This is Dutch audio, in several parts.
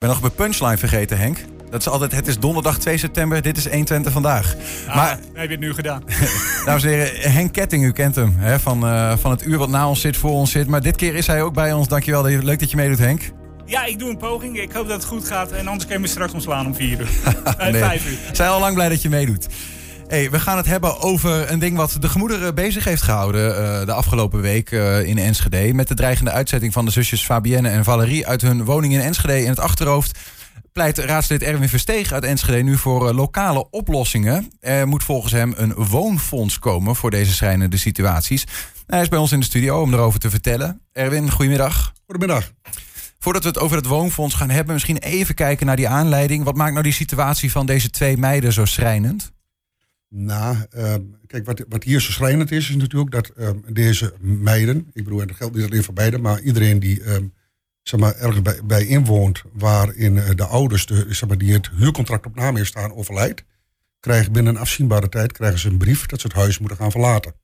ben nog mijn punchline vergeten, Henk. Dat is altijd, het is donderdag 2 september, dit is 120 vandaag. Ah, maar heb je het nu gedaan? dames en heren, Henk Ketting, u kent hem. Hè, van, uh, van het uur wat na ons zit, voor ons zit. Maar dit keer is hij ook bij ons. Dankjewel, leuk dat je meedoet, Henk. Ja, ik doe een poging. Ik hoop dat het goed gaat. En anders kun je me straks ontslaan om 4 uur. nee. 5 uur. Zijn al lang blij dat je meedoet. Hey, we gaan het hebben over een ding wat de gemoederen bezig heeft gehouden uh, de afgelopen week uh, in Enschede. Met de dreigende uitzetting van de zusjes Fabienne en Valerie uit hun woning in Enschede in het achterhoofd. Pleit raadslid Erwin Versteeg uit Enschede nu voor uh, lokale oplossingen. Er moet volgens hem een woonfonds komen voor deze schrijnende situaties. Hij is bij ons in de studio om erover te vertellen. Erwin, goedemiddag. Goedemiddag. Voordat we het over het woonfonds gaan hebben, misschien even kijken naar die aanleiding. Wat maakt nou die situatie van deze twee meiden zo schrijnend? Nou, kijk, wat, wat hier zo schrijnend is, is natuurlijk dat uh, deze meiden, ik bedoel, en dat geldt niet alleen voor beiden, maar iedereen die uh, zeg maar, ergens bij, inwoont, waarin uh, de ouders de, zeg maar, die het huurcontract op naam heeft staan overlijdt, krijgen binnen een afzienbare tijd krijgen ze een brief dat ze het huis moeten gaan verlaten.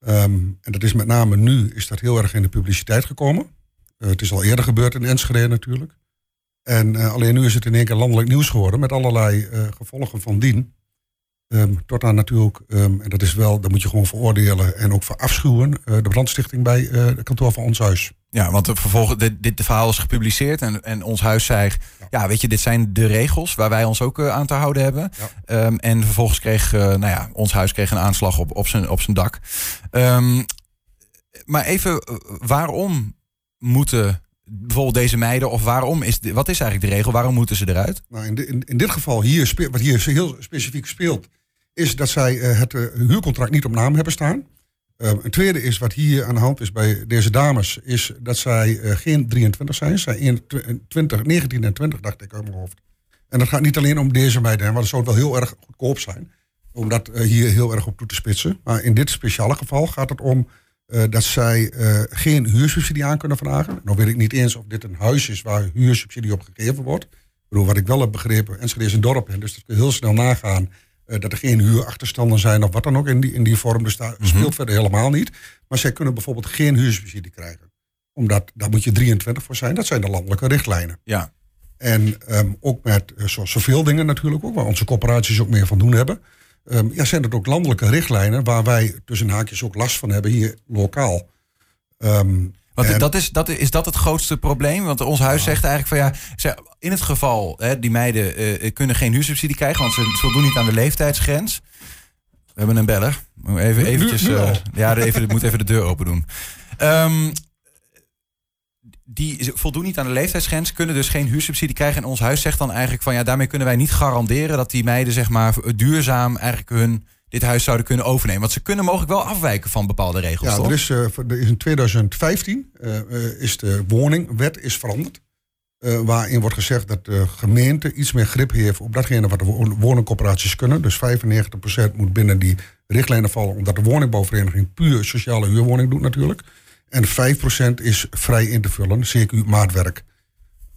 En dat is met name nu is dat heel erg in de publiciteit gekomen. Uh, het is al eerder gebeurd in Enschede natuurlijk. En uh, alleen nu is het in één keer landelijk nieuws geworden met allerlei gevolgen van dien. Um, tot aan natuurlijk, um, en dat is wel, dat moet je gewoon veroordelen en ook verafschuwen, uh, de brandstichting bij uh, het kantoor van ons huis. Ja, want vervolgens, dit, dit verhaal is gepubliceerd en, en ons huis zei, ja. ja. weet je, dit zijn de regels waar wij ons ook uh, aan te houden hebben. Ja. Um, en vervolgens kreeg, nou ja, ons huis kreeg een aanslag op, op, zijn, op zijn dak. maar even, waarom moeten bijvoorbeeld deze meiden, of waarom is, wat is eigenlijk de regel, waarom moeten ze eruit? Nou, in, in, in dit geval, hier, speelt, wat hier heel specifiek speelt, is dat zij uh, het uh, huurcontract niet op naam hebben staan. Uh, een tweede is, wat hier aan de hand is bij deze dames, is dat zij geen 23 zijn. Zij in 20, 19 en 20, dacht ik uit mijn hoofd. En dat gaat niet alleen om deze meiden, want dat zou wel heel erg goedkoop zijn. Om dat hier heel erg op toe te spitsen. Maar in dit speciale geval gaat het om dat zij geen huursubsidie aan kunnen vragen. Nou weet ik niet eens of dit een huis is waar huursubsidie op gegeven wordt. Ik bedoel, wat ik wel heb begrepen, Enschede is een dorp, en dus dat kun je heel snel nagaan dat er geen huurachterstanden zijn of wat dan ook in die, in die vorm. Dus daar mm -hmm. speelt verder helemaal niet. Maar zij kunnen bijvoorbeeld geen huursubsidie krijgen. Omdat, daar moet je 23 voor zijn. Dat zijn de landelijke richtlijnen. Ja. En um, ook met zo, zoveel dingen natuurlijk ook, waar onze corporaties ook meer van doen hebben. Um, ja, zijn het ook landelijke richtlijnen waar wij tussen haakjes ook last van hebben hier lokaal. Um, Want en... dat is, dat, is dat het grootste probleem? Want ons huis ja. zegt eigenlijk van ja, in het geval, hè, die meiden uh, kunnen geen huursubsidie krijgen, want ze voldoen niet aan de leeftijdsgrens. We hebben een beller. Even, eventjes, uh, ja, even, moet even de deur open doen. Um, die voldoen niet aan de leeftijdsgrens, kunnen dus geen huursubsidie krijgen. En ons huis zegt dan eigenlijk van ja, daarmee kunnen wij niet garanderen dat die meiden zeg maar duurzaam eigenlijk hun dit huis zouden kunnen overnemen. Want ze kunnen mogelijk wel afwijken van bepaalde regels. Ja, toch? er is, uh, er is in 2015 uh, is de woningwet is veranderd. Uh, waarin wordt gezegd dat de gemeente iets meer grip heeft op datgene wat de woningcorporaties kunnen. Dus 95% moet binnen die richtlijnen vallen, omdat de woningbouwvereniging puur sociale huurwoning doet natuurlijk. En 5% is vrij in te vullen, CQ maatwerk.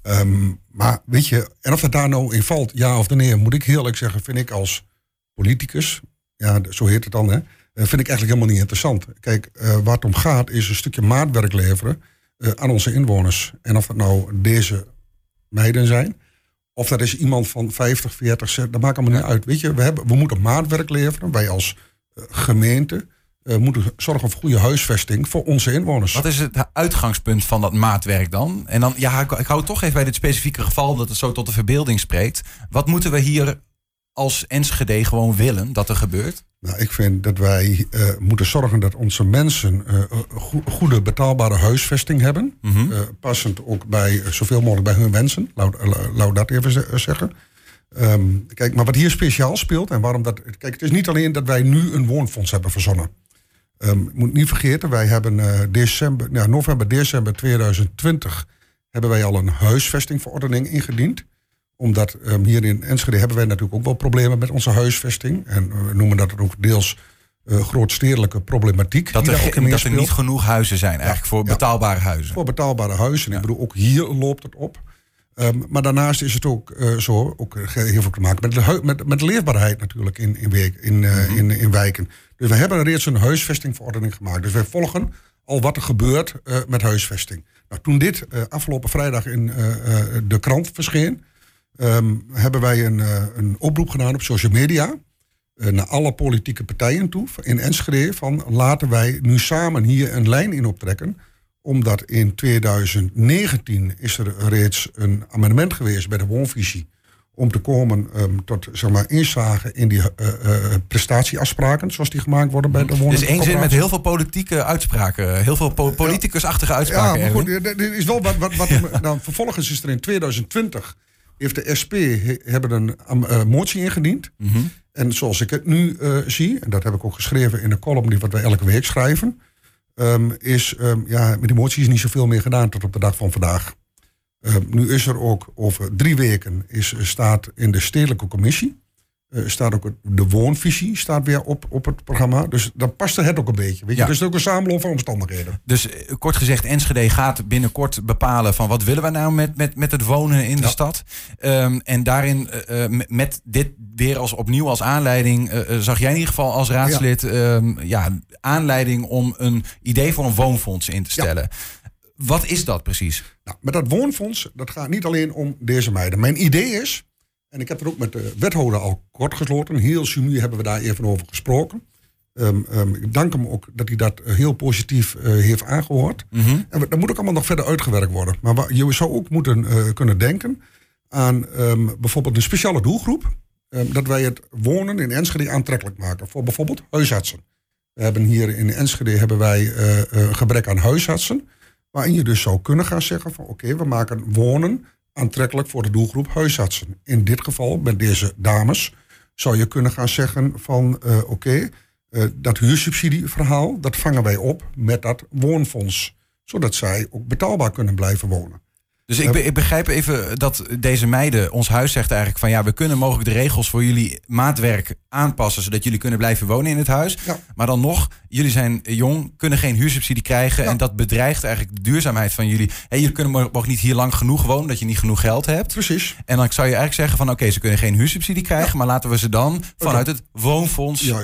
Um, maar weet je, en of dat daar nou in valt, ja of nee, moet ik heel eerlijk zeggen, vind ik als politicus, ja, zo heet het dan, hè, vind ik eigenlijk helemaal niet interessant. Kijk, uh, waar het om gaat is een stukje maatwerk leveren uh, aan onze inwoners. En of dat nou deze meiden zijn, of dat is iemand van 50, 40, dat maakt allemaal niet uit. Weet je, we, hebben, we moeten maatwerk leveren, wij als gemeente uh, moeten zorgen voor goede huisvesting voor onze inwoners. Wat is het uitgangspunt van dat maatwerk dan? En dan, ja, ik, ik hou het toch even bij dit specifieke geval, omdat het zo tot de verbeelding spreekt. Wat moeten we hier als Enschede gewoon willen dat er gebeurt? Nou, ik vind dat wij uh, moeten zorgen dat onze mensen uh, go goede betaalbare huisvesting hebben. Mm -hmm. uh, passend ook bij zoveel mogelijk bij hun wensen. Laat, dat even zeggen. Um, kijk, maar wat hier speciaal speelt en waarom dat. Kijk, het is niet alleen dat wij nu een woonfonds hebben verzonnen. Um, moet niet vergeten, wij hebben december, nou, november, december 2020 hebben wij al een huisvestingverordening ingediend. Omdat um, hier in Enschede hebben wij natuurlijk ook wel problemen met onze huisvesting. En we noemen dat ook deels uh, grootstedelijke problematiek. Dat er, dat er niet genoeg huizen zijn eigenlijk ja, voor betaalbare ja, huizen. Voor betaalbare huizen. Ja. Ik bedoel, ook hier loopt het op. Ehm, maar daarnaast is het ook uh, zo, ook heel veel te maken met de, met, met leefbaarheid natuurlijk in, in, week, in, uh, in, in wijken. Dus we hebben reeds een huisvestingverordening gemaakt. Dus wij volgen al wat er gebeurt met huisvesting. Nou, toen dit afgelopen vrijdag in de krant verscheen, um, hebben wij een, een oproep gedaan op social media. naar alle politieke partijen toe in Enschede van laten wij nu samen hier een lijn in optrekken omdat in 2019 is er reeds een amendement geweest bij de woonvisie om te komen um, tot zeg maar, inzagen in die uh, uh, prestatieafspraken, zoals die gemaakt worden bij de woning. Dus één zin met heel veel politieke uitspraken, heel veel po politicusachtige uitspraken. Ja, maar goed, er is wel wat. wat, wat nou, vervolgens is er in 2020 heeft de SP hebben een uh, motie ingediend. Mm -hmm. En zoals ik het nu zie, en dat heb ik ook geschreven in een column die wat wij elke week schrijven. Um, is, um, ja, met emotie is niet zoveel meer gedaan tot op de dag van vandaag. Um, nu is er ook over drie weken is, staat in de stedelijke commissie. Uh, staat ook de woonvisie staat weer op, op het programma. Dus dan past het ook een beetje. Weet je? Ja. Dus het is ook een samenloop van omstandigheden. Dus uh, kort gezegd, Enschede gaat binnenkort bepalen van wat willen we nou met, met, met het wonen in de stad. Um, en daarin uh, met dit weer als opnieuw als aanleiding, zag jij in ieder geval als raadslid ja. Um, ja, aanleiding om een idee voor een woonfonds in te stellen. Wat is dat precies? Nou, met dat woonfonds, dat gaat niet alleen om deze meiden. Mijn idee is en ik heb er ook met de wethouder al kort gesloten. Heel sumu hebben we daar even over gesproken. Um, um, ik dank hem ook dat hij dat heel positief uh, heeft aangehoord. Mm -hmm. En dat moet ook allemaal nog verder uitgewerkt worden. Maar wat, je zou ook moeten uh, kunnen denken aan um, bijvoorbeeld een speciale doelgroep. dat wij het wonen in Enschede aantrekkelijk maken. Voor bijvoorbeeld huisartsen. We hebben hier in Enschede hebben wij uh, een gebrek aan huisartsen. Waarin je dus zou kunnen gaan zeggen van oké, okay, we maken wonen aantrekkelijk voor de doelgroep huisartsen. In dit geval, met deze dames, zou je kunnen gaan zeggen van uh, oké, uh, dat huursubsidieverhaal, dat vangen wij op met dat woonfonds. Zodat zij ook betaalbaar kunnen blijven wonen. Dus ik, be ik, begrijp even dat deze meiden, ons huis zegt eigenlijk van ja, we kunnen mogelijk de regels voor jullie maatwerk aanpassen, zodat jullie kunnen blijven wonen in het huis. Ja. Maar dan nog, jullie zijn jong, kunnen geen huursubsidie krijgen ja. en dat bedreigt eigenlijk de duurzaamheid van jullie. Hey, jullie kunnen nog niet hier lang genoeg wonen, dat je niet genoeg geld hebt. Precies. En dan zou je eigenlijk zeggen van oké, okay, ze kunnen geen huursubsidie krijgen, ja. maar laten we ze dan vanuit het woonfonds uh,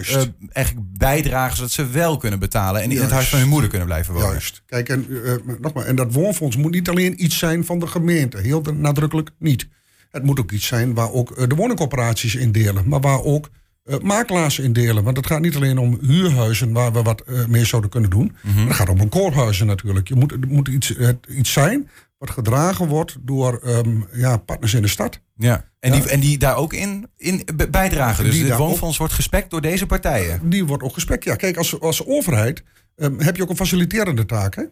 eigenlijk bijdragen, zodat ze wel kunnen betalen en in het huis van hun moeder kunnen blijven wonen. Juist. Kijk, en, uh, nogmaals, en dat woonfonds moet niet alleen iets zijn van de gemeente. Heel nadrukkelijk niet. Het moet ook iets zijn waar ook uh, de woningcorporaties in delen, maar waar ook uh, makelaars in delen. Want het gaat niet alleen om huurhuizen waar we wat uh, meer zouden kunnen doen. Mm -hmm. Het gaat om een koophuizen natuurlijk. Je moet, het moet iets, het, iets zijn wat gedragen wordt door um, ja, partners in de stad. Ja, en, ja. Die, en die daar ook in, in bijdragen. Dus het woonfonds wordt gespekt door deze partijen. Die wordt ook gespekt, ja. Kijk, als, als overheid um, heb je ook een faciliterende taak. Hè?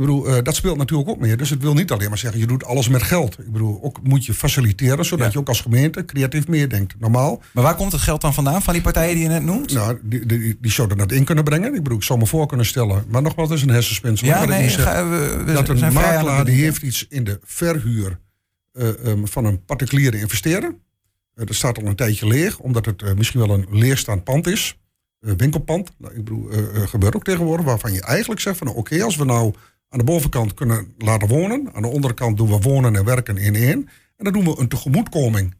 Ik bedoel, uh, dat speelt natuurlijk ook mee. Dus het wil niet alleen maar zeggen, je doet alles met geld. Ik bedoel, ook moet je faciliteren, zodat ja. je ook als gemeente creatief meedenkt. Normaal. Maar waar komt het geld dan vandaan, van die partijen die je net noemt? Nou, die, die, die zouden dat in kunnen brengen. Ik bedoel, ik zou me voor kunnen stellen. Maar nogmaals, dat is een hersenspinsel. Ja, nee, ga, we, we dat een makelaar die heeft iets in de verhuur uh, um, van een particuliere investeerder. Uh, dat staat al een tijdje leeg, omdat het misschien wel een leerstaand pand is. winkelpand. Nou, ik bedoel, gebeurt ook tegenwoordig, waarvan je eigenlijk zegt van oké, okay, als we nou aan de bovenkant kunnen laten wonen. Aan de onderkant doen we wonen en werken in één. En dan doen we een tegemoetkoming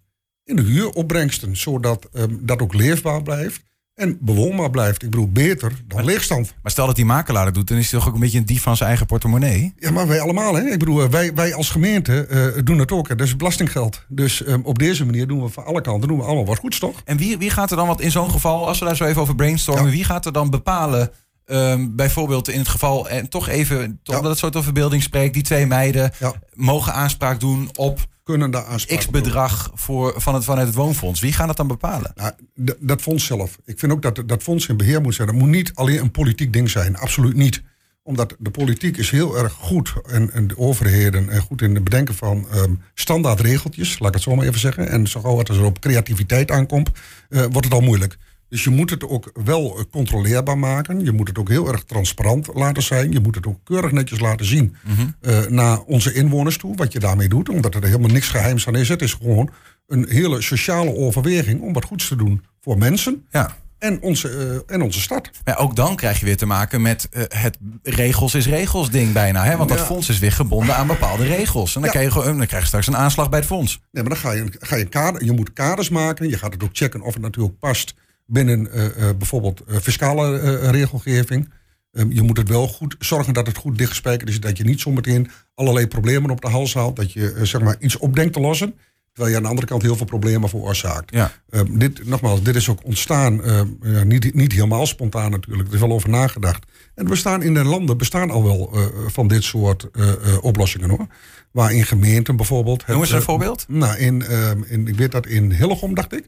in de huuropbrengsten, zodat um, dat ook leefbaar blijft en bewoonbaar blijft. Ik bedoel, beter dan maar, leegstand. Maar stel dat die makelaar het doet, dan is hij toch ook een beetje een dief van zijn eigen portemonnee? Ja, maar wij allemaal. Hè? Ik bedoel, wij, wij als gemeente uh, doen het ook. Hè? Dat is belastinggeld. Dus um, op deze manier doen we van alle kanten doen we allemaal wat goeds, toch? En wie, wie gaat er dan, wat in zo'n geval, als we daar zo even over brainstormen, ja. wie gaat er dan bepalen Um, bijvoorbeeld in het geval, en toch even, ja. dat het zo tot verbeelding spreekt, die twee meiden ja. mogen aanspraak doen op kunnen daar aanspraak x bedrag voor, van het, vanuit het woonfonds. Wie gaat dat dan bepalen? Nou, dat fonds zelf. Ik vind ook dat dat fonds in beheer moet zijn. Dat moet niet alleen een politiek ding zijn. Absoluut niet. Omdat de politiek is heel erg goed en, en de overheden en goed in het bedenken van um, standaard regeltjes, laat ik het zo maar even zeggen. En zo gauw het er op creativiteit aankomt, uh, wordt het al moeilijk. Dus je moet het ook wel controleerbaar maken. Je moet het ook heel erg transparant laten zijn. Je moet het ook keurig netjes laten zien mm -hmm. uh, naar onze inwoners toe, wat je daarmee doet. Omdat er helemaal niks geheims aan is. Het is gewoon een hele sociale overweging om wat goeds te doen voor mensen. Ja. en onze, en onze stad. Maar ook dan krijg je weer te maken met het regels is regels ding bijna. Hè? Want dat fonds is weer gebonden aan bepaalde regels. En dan, krijg je, dan krijg je straks een aanslag bij het fonds. Nee, maar dan ga je, ga je, kader, je moet kaders maken. Je gaat het ook checken of het natuurlijk past binnen bijvoorbeeld fiscale regelgeving. Ehm, je moet het wel goed zorgen dat het goed dichtgespijkerd is. Dat je niet zometeen allerlei problemen op de hals haalt. Dat je zeg maar iets opdenkt te lossen. Terwijl je aan de andere kant heel veel problemen veroorzaakt. Ja. Um, dit, nogmaals, dit is ook ontstaan, uh, niet, niet helemaal spontaan natuurlijk. Er is wel over nagedacht. En er bestaan in de landen bestaan al wel uh, van dit soort uh, oplossingen hoor. Waarin gemeenten bijvoorbeeld. Noem eens een voorbeeld. Nou, in, in, ik weet dat in Hillegom, dacht ik.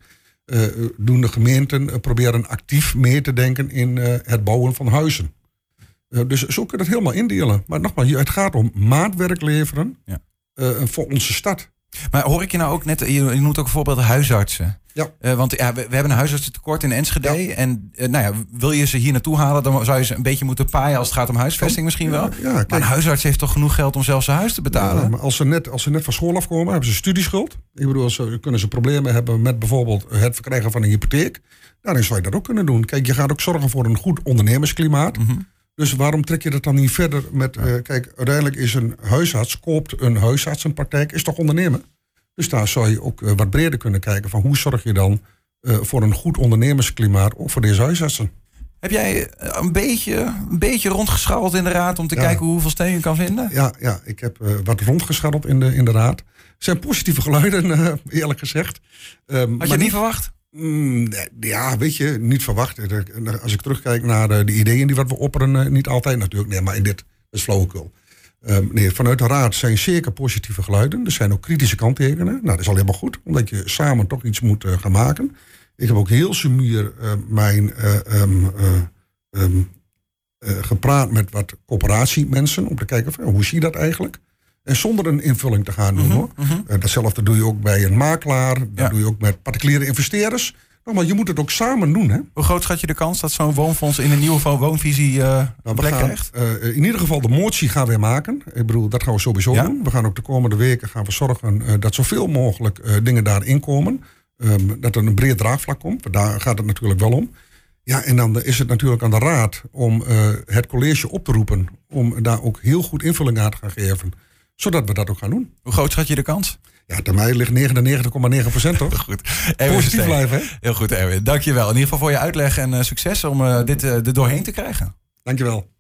Doen de gemeenten proberen actief mee te denken in het bouwen van huizen. dus zo kun je dat helemaal indelen. Maar nogmaals, het gaat om maatwerk leveren ja. voor onze stad. Maar hoor ik je nou ook net, je noemt ook bijvoorbeeld huisartsen. Ja. Uh, want ja, we, we, hebben een huisartsentekort in Enschede. En uh, nou ja, wil je ze hier naartoe halen, dan zou je ze een beetje moeten paaien als het gaat om huisvesting misschien wel. Ja, maar een huisarts heeft toch genoeg geld om zelfs zijn huis te betalen? maar als ze, net, als ze net van school afkomen, hebben ze studieschuld. Ik bedoel, ze, kunnen ze problemen hebben met bijvoorbeeld het verkrijgen van een hypotheek. Dan zou je dat ook kunnen doen. Kijk, je gaat ook zorgen voor een goed ondernemersklimaat. Mm -hmm. Dus waarom trek je dat dan niet verder met... Uh, kijk, uiteindelijk is een huisarts, koopt een huisartsenpraktijk, is toch ondernemen? Dus daar zou je ook wat breder kunnen kijken van hoe zorg je dan uh, voor een goed ondernemersklimaat, ook voor deze huisartsen. Heb jij een beetje, een beetje rondgescharreld in de raad om te ja. kijken hoeveel steen je kan vinden? Ja, ja ik heb uh, wat rondgescharreld in de, in de raad. Het zijn positieve geluiden, uh, eerlijk gezegd. Um, Had je het niet, verwacht? Mm, ja, weet je, niet verwacht. Als ik terugkijk naar de, de ideeën die wat we opperen, niet altijd natuurlijk. Nee, maar in dit is flauwekul. Um, nee, vanuit de raad zijn zeker positieve geluiden. Er zijn ook kritische kanttekeningen. Nou, dat is al helemaal goed, omdat je samen toch iets moet uh, gaan maken. Ik heb ook heel sumier uh, mijn uh, um, um, gepraat met wat coöperatiemensen om te kijken van hoe zie je dat eigenlijk. En zonder een invulling te gaan doen hoor. Mm -hmm. datzelfde doe je ook bij een makelaar. Dat ja. doe je ook met particuliere investeerders. Nou, maar je moet het ook samen doen. Hè? Hoe groot schat je de kans dat zo'n woonfonds in een nieuwe woonvisie uh, nou, plek gaan, krijgt? Uh, in ieder geval de motie gaan we maken. Ik bedoel, dat gaan we sowieso ja? doen. We gaan ook de komende weken gaan we zorgen uh, dat zoveel mogelijk dingen daarin komen. Um, dat er een breed draagvlak komt. Daar gaat het natuurlijk wel om. Ja, en dan is het natuurlijk aan de raad om het college op te roepen. Om daar ook heel goed invulling aan te gaan geven. Zodat we dat ook gaan doen. Hoe groot schat je de kans? Ja, termijn ligt 99,9 procent toch? goed. Erwin Positief blijven, hè? Heel goed, Erwin. Dankjewel in ieder geval voor je uitleg en uh, succes om uh, dit uh, er doorheen te krijgen. Dankjewel.